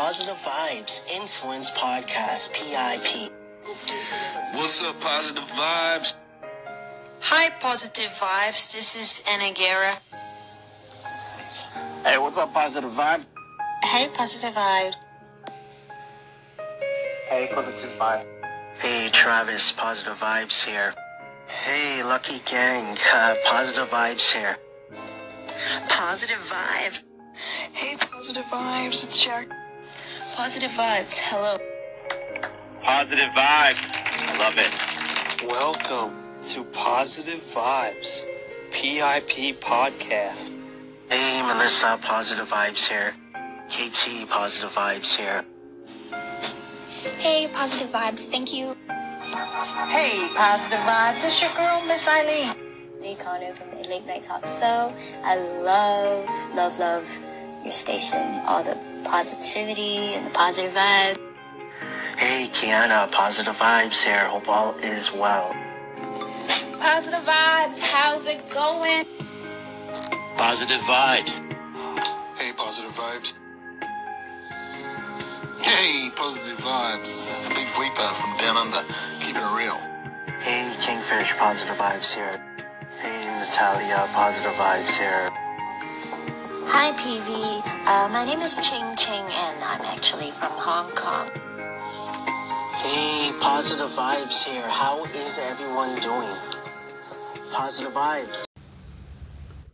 Positive Vibes Influence Podcast, PIP. What's up, Positive Vibes? Hi, Positive Vibes. This is Anna Guerra. Hey, what's up, Positive Vibe? Hey, Positive Vibes. Hey, Positive Vibe. Hey, Travis, Positive Vibes here. Hey, Lucky Gang, uh, Positive Vibes here. Positive Vibes. Hey, Positive Vibes. It's Shark. Positive Vibes. Hello. Positive Vibe. I love it. Welcome to Positive Vibes, PIP Podcast. Hey, Melissa, Positive Vibes here. KT, Positive Vibes here. Hey, positive vibes. Thank you. Hey, Positive Vibes. It's your girl, Miss Eileen. Lee Connor from the Late Night Talk Show. I love, love, love your station. All the positivity and the positive vibe. Hey, Kiana, Positive Vibes here. Hope all is well. Positive vibes. How's it going? Positive Vibes. Hey, Positive Vibes. Hey, positive vibes. This is the big bleeper from down under. Keep it real. Hey, Kingfish, Positive Vibes here. Hey, Natalia, Positive Vibes here. Hi, PV. Uh, my name is Ching Ching, and I'm actually from Hong Kong. Hey, Positive Vibes here. How is everyone doing? Positive Vibes.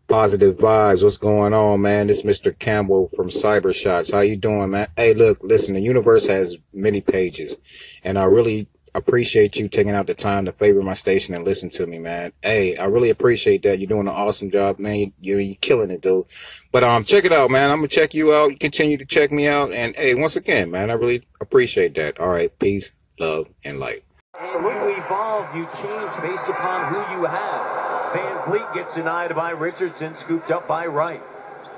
Positive vibes. What's going on, man? This is Mr. Campbell from Cyber Shots. How you doing, man? Hey, look, listen, the universe has many pages, and I really appreciate you taking out the time to favor my station and listen to me, man. Hey, I really appreciate that. You're doing an awesome job, man. You're, you're killing it, dude. But um, check it out, man. I'm gonna check you out. You continue to check me out, and hey, once again, man, I really appreciate that. All right, peace, love, and light. Absolutely evolve. You change based upon who you have. VanVleet gets denied by Richardson, scooped up by Wright.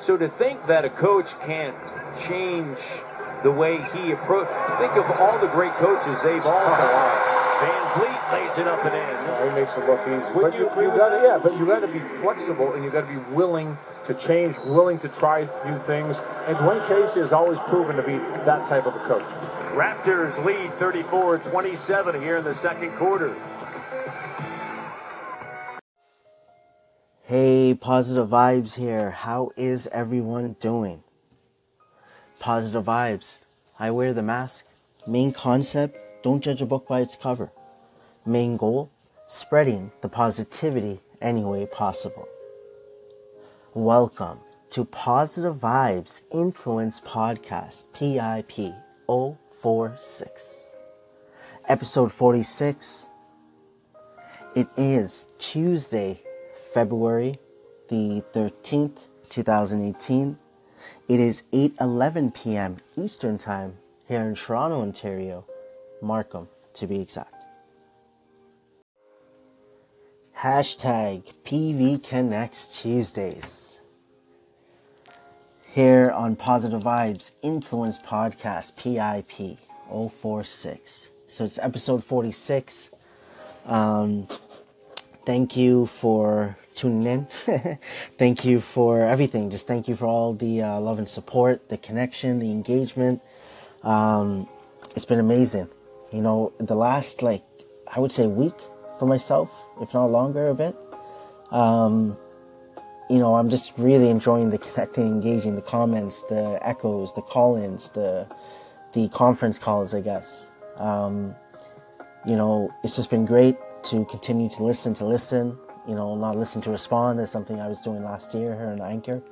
So to think that a coach can't change the way he approach, think of all the great coaches they've all had. VanVleet lays it up and in. he makes it look easy. Would but you you, you gotta, yeah, but you got to be flexible and you got to be willing to change, willing to try new things. And Dwane Casey has always proven to be that type of a coach. Raptors lead 34-27 here in the second quarter. Hey, positive vibes here. How is everyone doing? Positive vibes. I wear the mask. Main concept don't judge a book by its cover. Main goal spreading the positivity any way possible. Welcome to Positive Vibes Influence Podcast, PIP 046. Episode 46. It is Tuesday, February the 13th, 2018. It is 8:11 p.m. Eastern Time here in Toronto, Ontario, Markham to be exact. Hashtag PV Connects Tuesdays. Here on Positive Vibes Influence Podcast PIP 046. So it's episode 46. Um, thank you for tuning in. thank you for everything. Just thank you for all the uh, love and support, the connection, the engagement. Um, it's been amazing. You know, the last like I would say week for myself, if not longer, a bit. Um, you know, I'm just really enjoying the connecting, engaging, the comments, the echoes, the call-ins, the the conference calls. I guess. Um, you know, it's just been great to continue to listen to listen. You know, not listen to respond. That's something I was doing last year here in Anchor,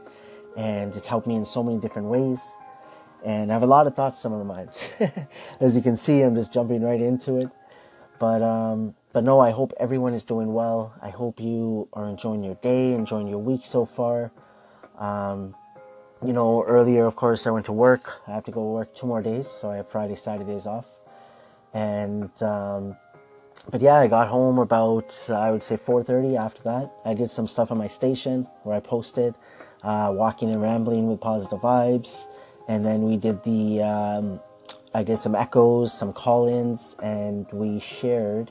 and it's helped me in so many different ways. And I have a lot of thoughts on my mind. As you can see, I'm just jumping right into it. But um, but no, I hope everyone is doing well. I hope you are enjoying your day, enjoying your week so far. Um, you know, earlier, of course, I went to work. I have to go work two more days, so I have Friday, Saturdays off. And um, but yeah, I got home about I would say 4:30. After that, I did some stuff on my station where I posted, uh, walking and rambling with positive vibes, and then we did the. Um, I did some echoes, some call-ins, and we shared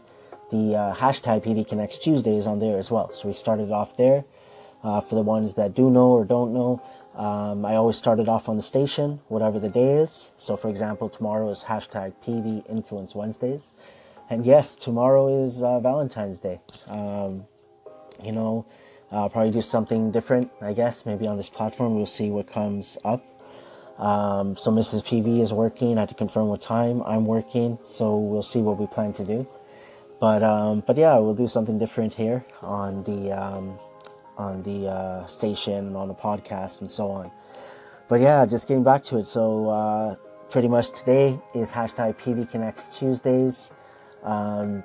the uh, hashtag PV Connects Tuesdays on there as well. So we started off there. Uh, for the ones that do know or don't know, Um, I always started off on the station, whatever the day is. So, for example, tomorrow is hashtag PV Influence Wednesdays. And yes, tomorrow is uh, Valentine's Day. Um, you know, I'll probably do something different, I guess. Maybe on this platform, we'll see what comes up. Um, so Mrs. PV is working. I have to confirm what time I'm working. So we'll see what we plan to do. But um, but yeah, we'll do something different here on the um, on the uh, station and on the podcast and so on. But yeah, just getting back to it. So uh, pretty much today is hashtag PV Connects Tuesdays. Um,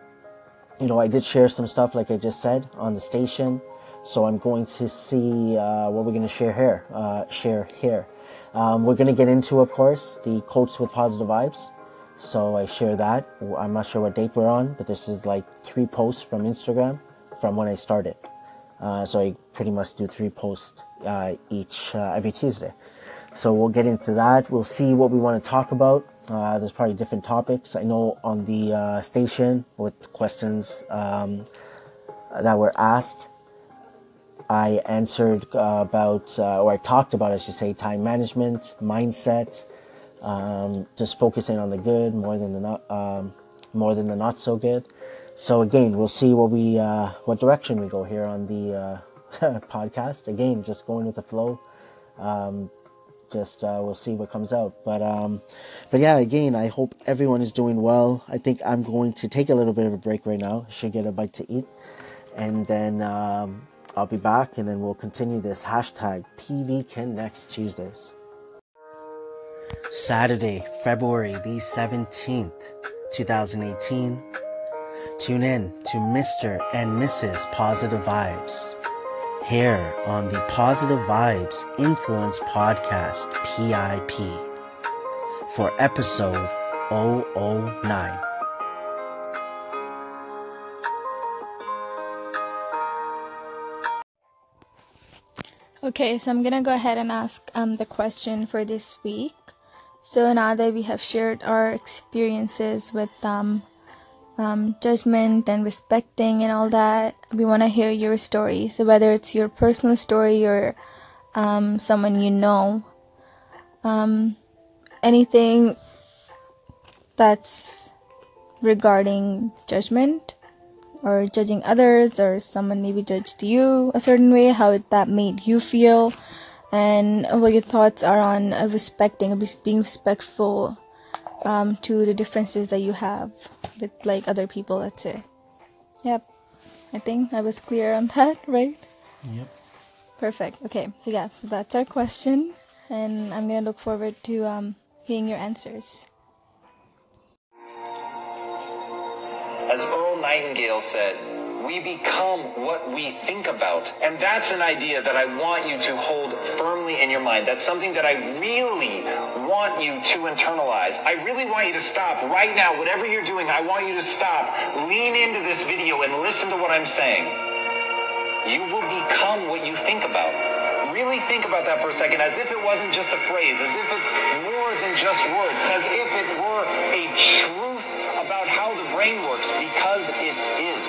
you know, I did share some stuff, like I just said, on the station. So I'm going to see uh, what we're going to share here. Uh, share here. Um, we're going to get into, of course, the quotes with positive vibes. So I share that. I'm not sure what date we're on, but this is like three posts from Instagram from when I started. Uh, so I pretty much do three posts uh, each uh, every Tuesday. So we'll get into that. We'll see what we want to talk about. Uh, there's probably different topics. I know on the uh, station with questions um, that were asked, I answered uh, about, or I talked about, I should say, time management, mindset, um, just focusing on the good more than the not, um, more than the not so good. So again, we'll see what we, uh, what direction we go here on the uh, podcast. Again, just going with the flow. Um, just uh, we'll see what comes out. But um, but yeah, again, I hope everyone is doing well. I think I'm going to take a little bit of a break right now. Should get a bite to eat, and then um, I'll be back, and then we'll continue this hashtag PV Connects Tuesdays. Saturday, February the 17th, 2018. Tune in to Mr. and Mrs. Positive Vibes here on the Positive Vibes Influence Podcast, PIP, for episode 009. Okay, so I'm gonna go ahead and ask um, the question for this week. So now that we have shared our experiences with um, um, judgment and respecting and all that, we want to hear your story. So whether it's your personal story or um, someone you know, um, anything that's regarding judgment or judging others or someone maybe judged you a certain way, how that made you feel, and what your thoughts are on uh, respecting, being respectful um, to the differences that you have with like other people. Let's say. Yep, I think I was clear on that, right? Yep. Perfect. Okay, so yeah, so that's our question, and I'm gonna look forward to um, hearing your answers. As Earl Nightingale said, we become what we think about. And that's an idea that I want you to hold firmly in your mind. That's something that I really want you to internalize. I really want you to stop right now. Whatever you're doing, I want you to stop. Lean into this video and listen to what I'm saying. You will become what you think about. Really think about that for a second as if it wasn't just a phrase, as if it's more than just words, as if it were a truth about how the brain works, because it is.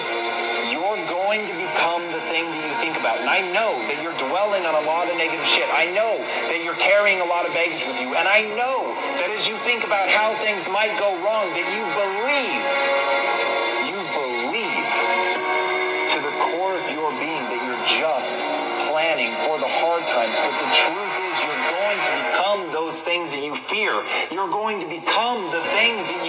Going to become the thing that you think about. And I know that you're dwelling on a lot of negative shit. I know that you're carrying a lot of baggage with you. And I know that as you think about how things might go wrong, that you believe, you believe to the core of your being that you're just planning for the hard times. But the truth is you're going to become those things that you fear. You're going to become the things that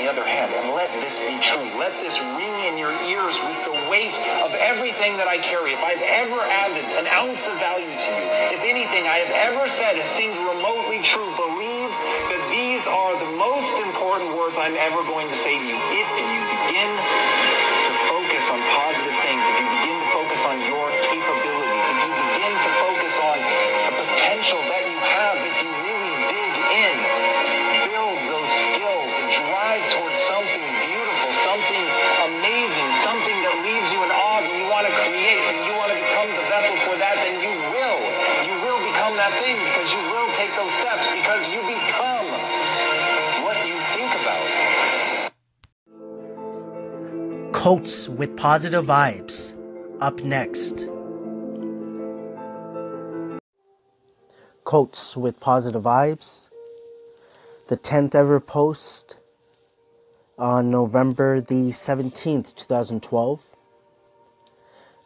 the other hand, and let this be true, let this ring in your ears with the weight of everything that I carry. If I've ever added an ounce of value to you, if anything I have ever said has seemed remotely true, believe that these are the most important words I'm ever going to say to you. If you begin to focus on positive things, if you begin to focus on your capabilities, if you begin to focus on the potential that and you want to become the vessel for that, then you will. You will become that thing because you will take those steps because you become what you think about. Coats with positive vibes. Up next. Coats with positive vibes. The 10th ever post on November the 17th, 2012,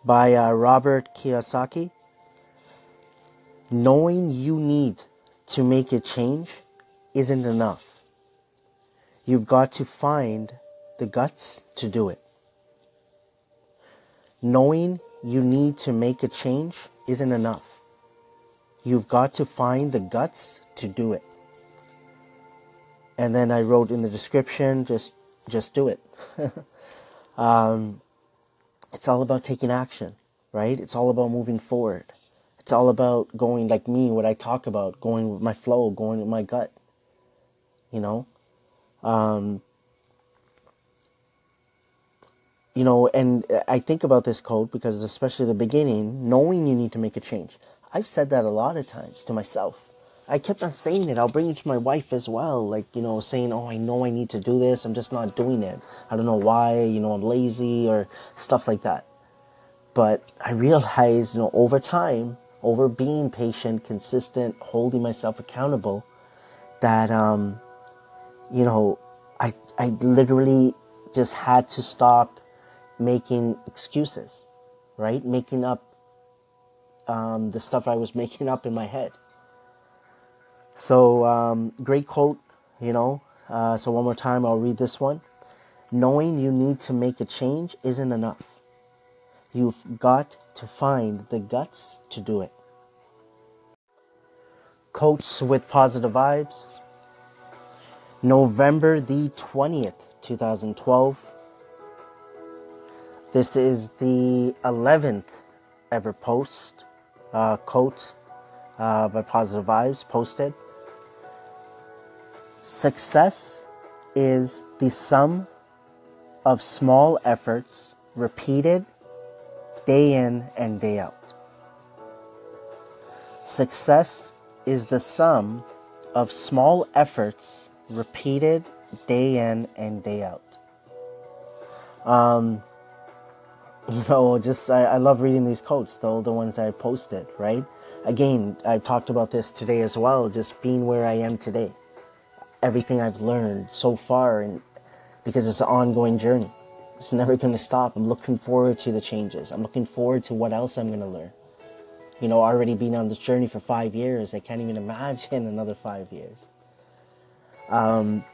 by uh, Robert Kiyosaki. Knowing you need to make a change isn't enough. You've got to find the guts to do it. Knowing you need to make a change isn't enough. You've got to find the guts to do it. And then I wrote in the description, just just do it. um, it's all about taking action, right? It's all about moving forward. It's all about going like me, what I talk about, going with my flow, going with my gut. You know, um, you know, and I think about this code because, especially the beginning, knowing you need to make a change. I've said that a lot of times to myself. I kept on saying it. I'll bring it to my wife as well. Like, you know, saying, oh, I know I need to do this. I'm just not doing it. I don't know why, you know, I'm lazy or stuff like that. But I realized, you know, over time, over being patient, consistent, holding myself accountable, that, um, you know, I, I literally just had to stop making excuses, right? Making up um, the stuff I was making up in my head. So, um, great quote, you know. Uh, so, one more time, I'll read this one. Knowing you need to make a change isn't enough. You've got to find the guts to do it. Quotes with positive vibes. November the 20th, 2012. This is the 11th ever post, uh, quote uh, by Positive Vibes posted. Success is the sum of small efforts repeated day in and day out. Success is the sum of small efforts repeated day in and day out. Um, you know, just I, I love reading these quotes, the older ones I posted, right? Again, I've talked about this today as well, just being where I am today. Everything I've learned so far, and because it's an ongoing journey. It's never going to stop. I'm looking forward to the changes. I'm looking forward to what else I'm going to learn. You know, already being on this journey for five years, I can't even imagine another five years. Um,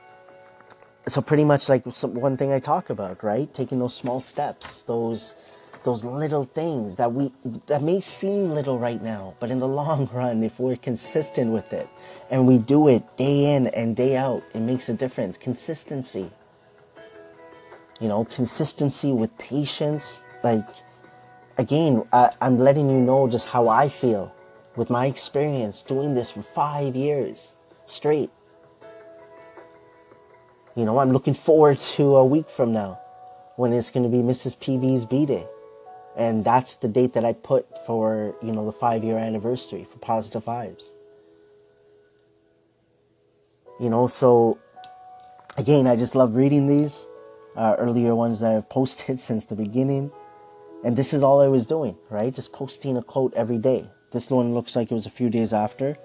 so pretty much like one thing I talk about, right? Taking those small steps, those those little things that we that may seem little right now, but in the long run, if we're consistent with it and we do it day in and day out, it makes a difference. Consistency. You know, consistency with patience. Like, again, I, I'm letting you know just how I feel with my experience doing this for five years straight. You know, I'm looking forward to a week from now when it's going to be Mrs. PV's B Day. And that's the date that I put for, you know, the five year anniversary for Positive Vibes. You know, so again, I just love reading these uh, earlier ones that I've posted since the beginning. And this is all I was doing, right? Just posting a quote every day. This one looks like it was a few days after.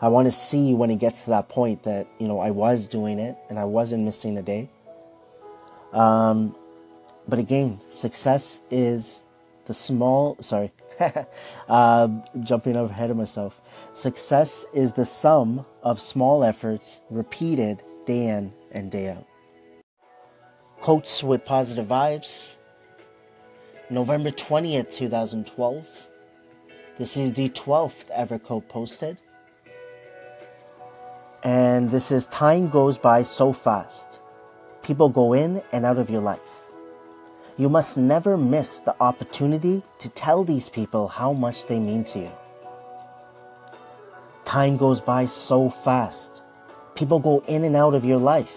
I want to see when it gets to that point that, you know, I was doing it and I wasn't missing a day. Um, but again, success is the small, sorry, uh, jumping ahead of myself. Success is the sum of small efforts repeated day in and day out. Quotes with positive vibes. November 20th, 2012. This is the 12th ever quote posted. And this is time goes by so fast. People go in and out of your life. You must never miss the opportunity to tell these people how much they mean to you. Time goes by so fast. People go in and out of your life.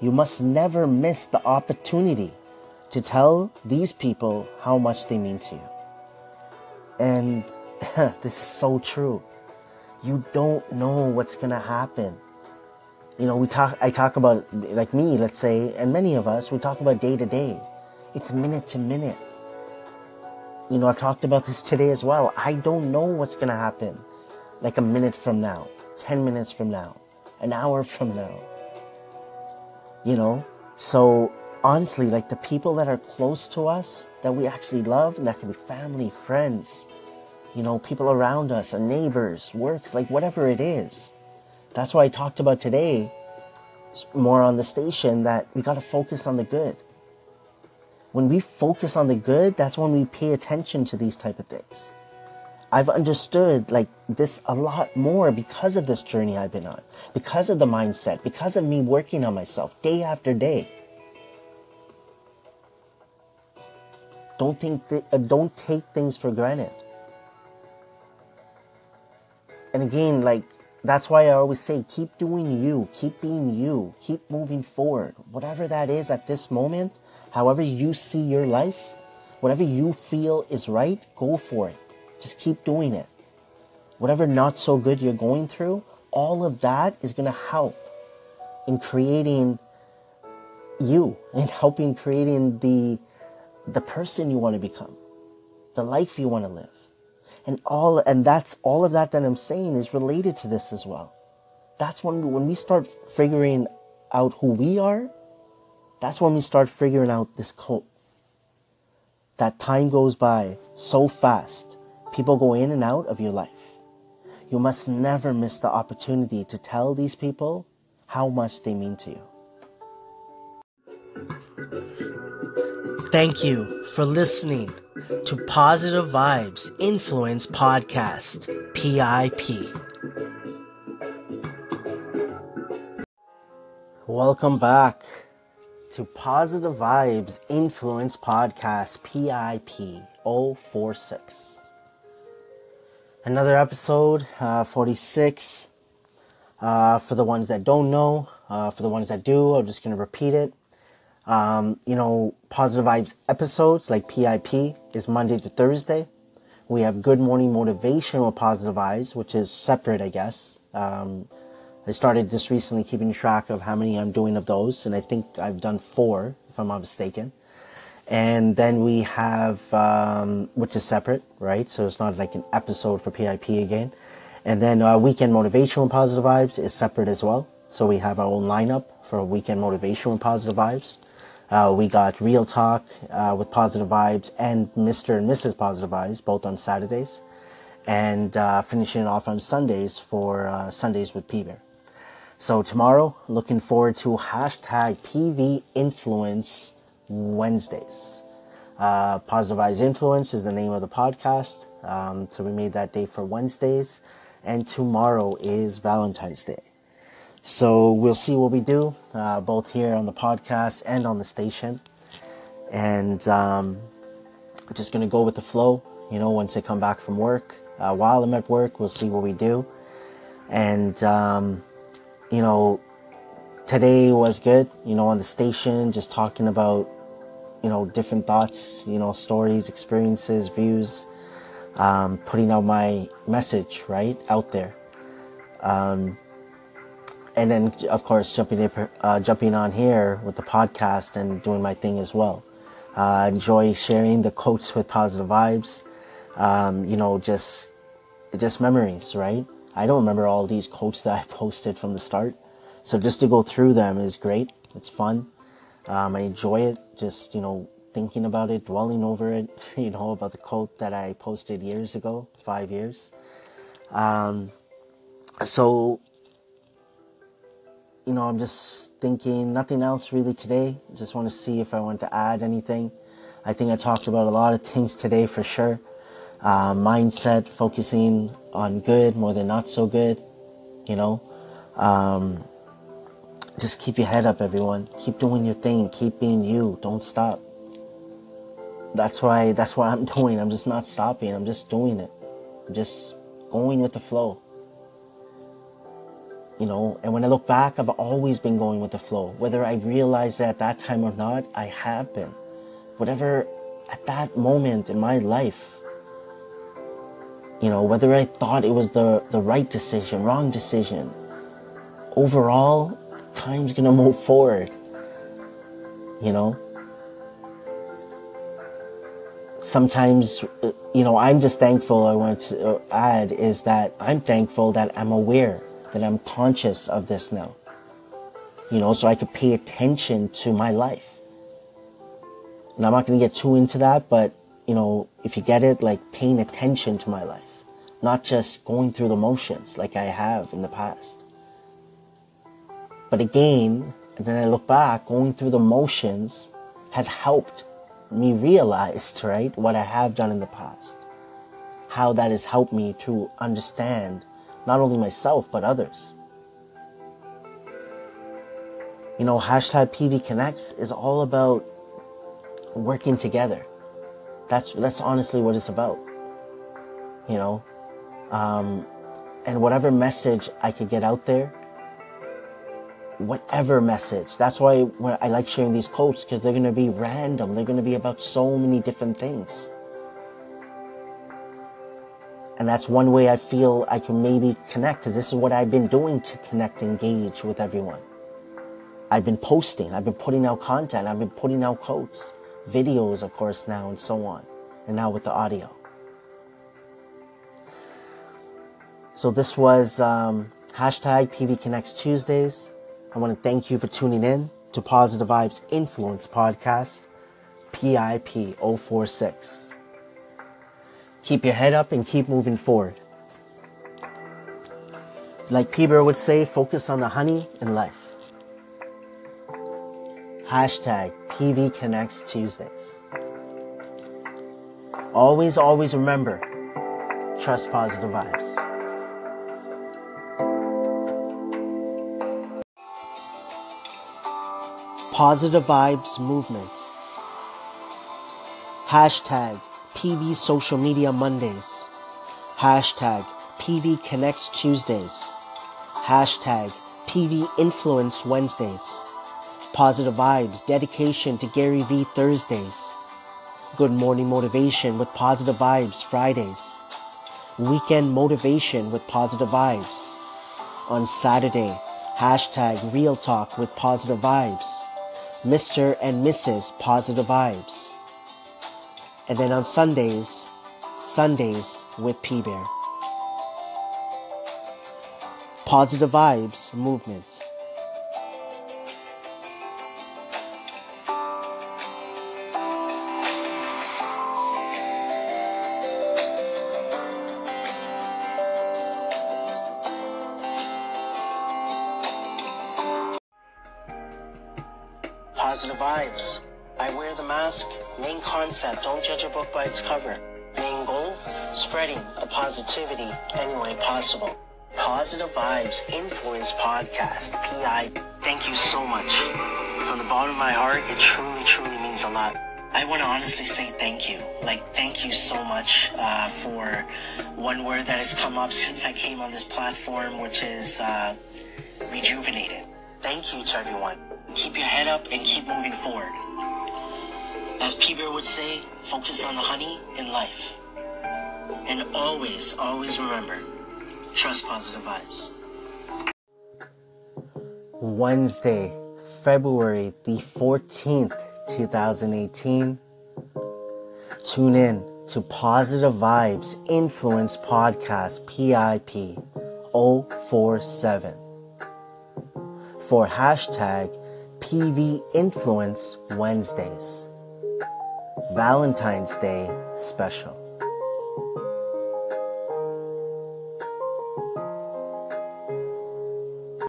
You must never miss the opportunity to tell these people how much they mean to you. And this is so true. You don't know what's going to happen you know, we talk, I talk about, like me, let's say, and many of us, we talk about day to day. It's minute to minute. You know, I've talked about this today as well. I don't know what's going to happen like a minute from now, 10 minutes from now, an hour from now. You know? So, honestly, like the people that are close to us, that we actually love, and that can be family, friends, you know, people around us, our neighbors, works, like whatever it is. That's why I talked about today, more on the station, that we got to focus on the good. When we focus on the good, that's when we pay attention to these type of things. I've understood like this a lot more because of this journey I've been on, because of the mindset, because of me working on myself day after day. Don't think th- uh, don't take things for granted. And again, like that's why I always say keep doing you, keep being you, keep moving forward. Whatever that is at this moment, however you see your life, whatever you feel is right, go for it. Just keep doing it. Whatever not so good you're going through, all of that is going to help in creating you and helping creating the the person you want to become, the life you want to live. And all and that's all of that that I'm saying is related to this as well. That's when when we start figuring out who we are, that's when we start figuring out this cult That time goes by so fast. People go in and out of your life. You must never miss the opportunity to tell these people how much they mean to you. Thank you for listening to Positive Vibes Influence Podcast, PIP. Welcome back to Positive Vibes Influence Podcast, PIP 046. Another episode, uh, 46. Uh, for the ones that don't know, uh, for the ones that do, I'm just going to repeat it. Um, you know, Positive Vibes episodes like PIP is Monday to Thursday. We have Good Morning Motivational Positive Vibes, which is separate, I guess. Um, I started just recently keeping track of how many I'm doing of those, and I think I've done four, if I'm not mistaken. And then we have, um, which is separate, right? So it's not like an episode for PIP again. And then uh, Weekend Motivational Positive Vibes is separate as well. So we have our own lineup for Weekend Motivational Positive Vibes. Uh, we got Real Talk uh, with Positive Vibes and Mr. and Mrs. Positive Vibes, both on Saturdays. And uh, finishing off on Sundays for uh, Sundays with P Bear. So tomorrow, looking forward to hashtag PV Influence Wednesdays. Uh, Positive Vibes Influence is the name of the podcast. Um, so we made that day for Wednesdays. And tomorrow is Valentine's Day. So we'll see what we do, uh, both here on the podcast and on the station. And um, just going to go with the flow. You know, once I come back from work, uh, while I'm at work, we'll see what we do. And, um, you know, today was good, you know, on the station, just talking about, you know, different thoughts, you know, stories, experiences, views, um, putting out my message, right, out there. Um, and then of course jumping in, uh, jumping on here with the podcast and doing my thing as well. Uh, enjoy sharing the quotes with positive vibes. Um, you know, just just memories, right? I don't remember all these quotes that I posted from the start, so just to go through them is great. It's fun. Um, I enjoy it. Just you know, thinking about it, dwelling over it. You know about the quote that I posted years ago, five years. Um, so you know, I'm just thinking nothing else really today. Just want to see if I want to add anything. I think I talked about a lot of things today for sure. Uh, mindset, focusing on good more than not so good, you know. Um, just keep your head up, everyone. Keep doing your thing. Keep being you. Don't stop. That's why, that's what I'm doing. I'm just not stopping. I'm just doing it. I'm just going with the flow you know and when i look back i've always been going with the flow whether i realized it at that time or not i have been whatever at that moment in my life you know whether i thought it was the the right decision wrong decision overall time's gonna move forward you know sometimes, uh, you know, I'm just thankful. I want to uh, add is that I'm thankful that I'm aware, that I'm conscious of this now. You know, so I could pay attention to my life. And I'm not going to get too into that, but, you know, if you get it, like paying attention to my life, not just going through the motions like I have in the past. But again, and then I look back, going through the motions has helped me realize, right, what I have done in the past. How that has helped me to understand not only myself, but others. You know, hashtag PV Connects is all about working together. That's, that's honestly what it's about. You know, um, and whatever message I could get out there, whatever message. That's why I like sharing these quotes because they're going to be random. They're going to be about so many different things. And that's one way I feel I can maybe connect because this is what I've been doing to connect, engage with everyone. I've been posting, I've been putting out content, I've been putting out quotes, videos, of course, now, and so on. And now with the audio. So this was um, hashtag PV Connects Tuesdays. I want to thank you for tuning in to Positive Vibes Influence Podcast, PIP 046. Keep your head up and keep moving forward. Like Peter would say, focus on the honey in life. Hashtag PV Connects Tuesdays. Always, always remember, trust positive vibes. Positive Vibes Movement. Hashtag PV Social Media Mondays. Hashtag PV Connects Tuesdays. Hashtag PV Influence Wednesdays. Positive Vibes Dedication to Gary V Thursdays. Good Morning Motivation with Positive Vibes Fridays. Weekend Motivation with Positive Vibes. On Saturday, hashtag Real Talk with Positive Vibes. Mr. and Mrs. Positive Vibes. And then on Sundays, Sundays with P Bear. Positive Vibes Movement. Up since I came on this platform, which is uh, rejuvenated. Thank you to everyone. Keep your head up and keep moving forward. As P Bear would say, focus on the honey in life. And always, always remember, trust positive vibes. Wednesday, February the 14th, 2018. Tune in to Positive Vibes Influence Podcast PIP 047 for hashtag PV Influence Wednesdays. Valentine's Day special.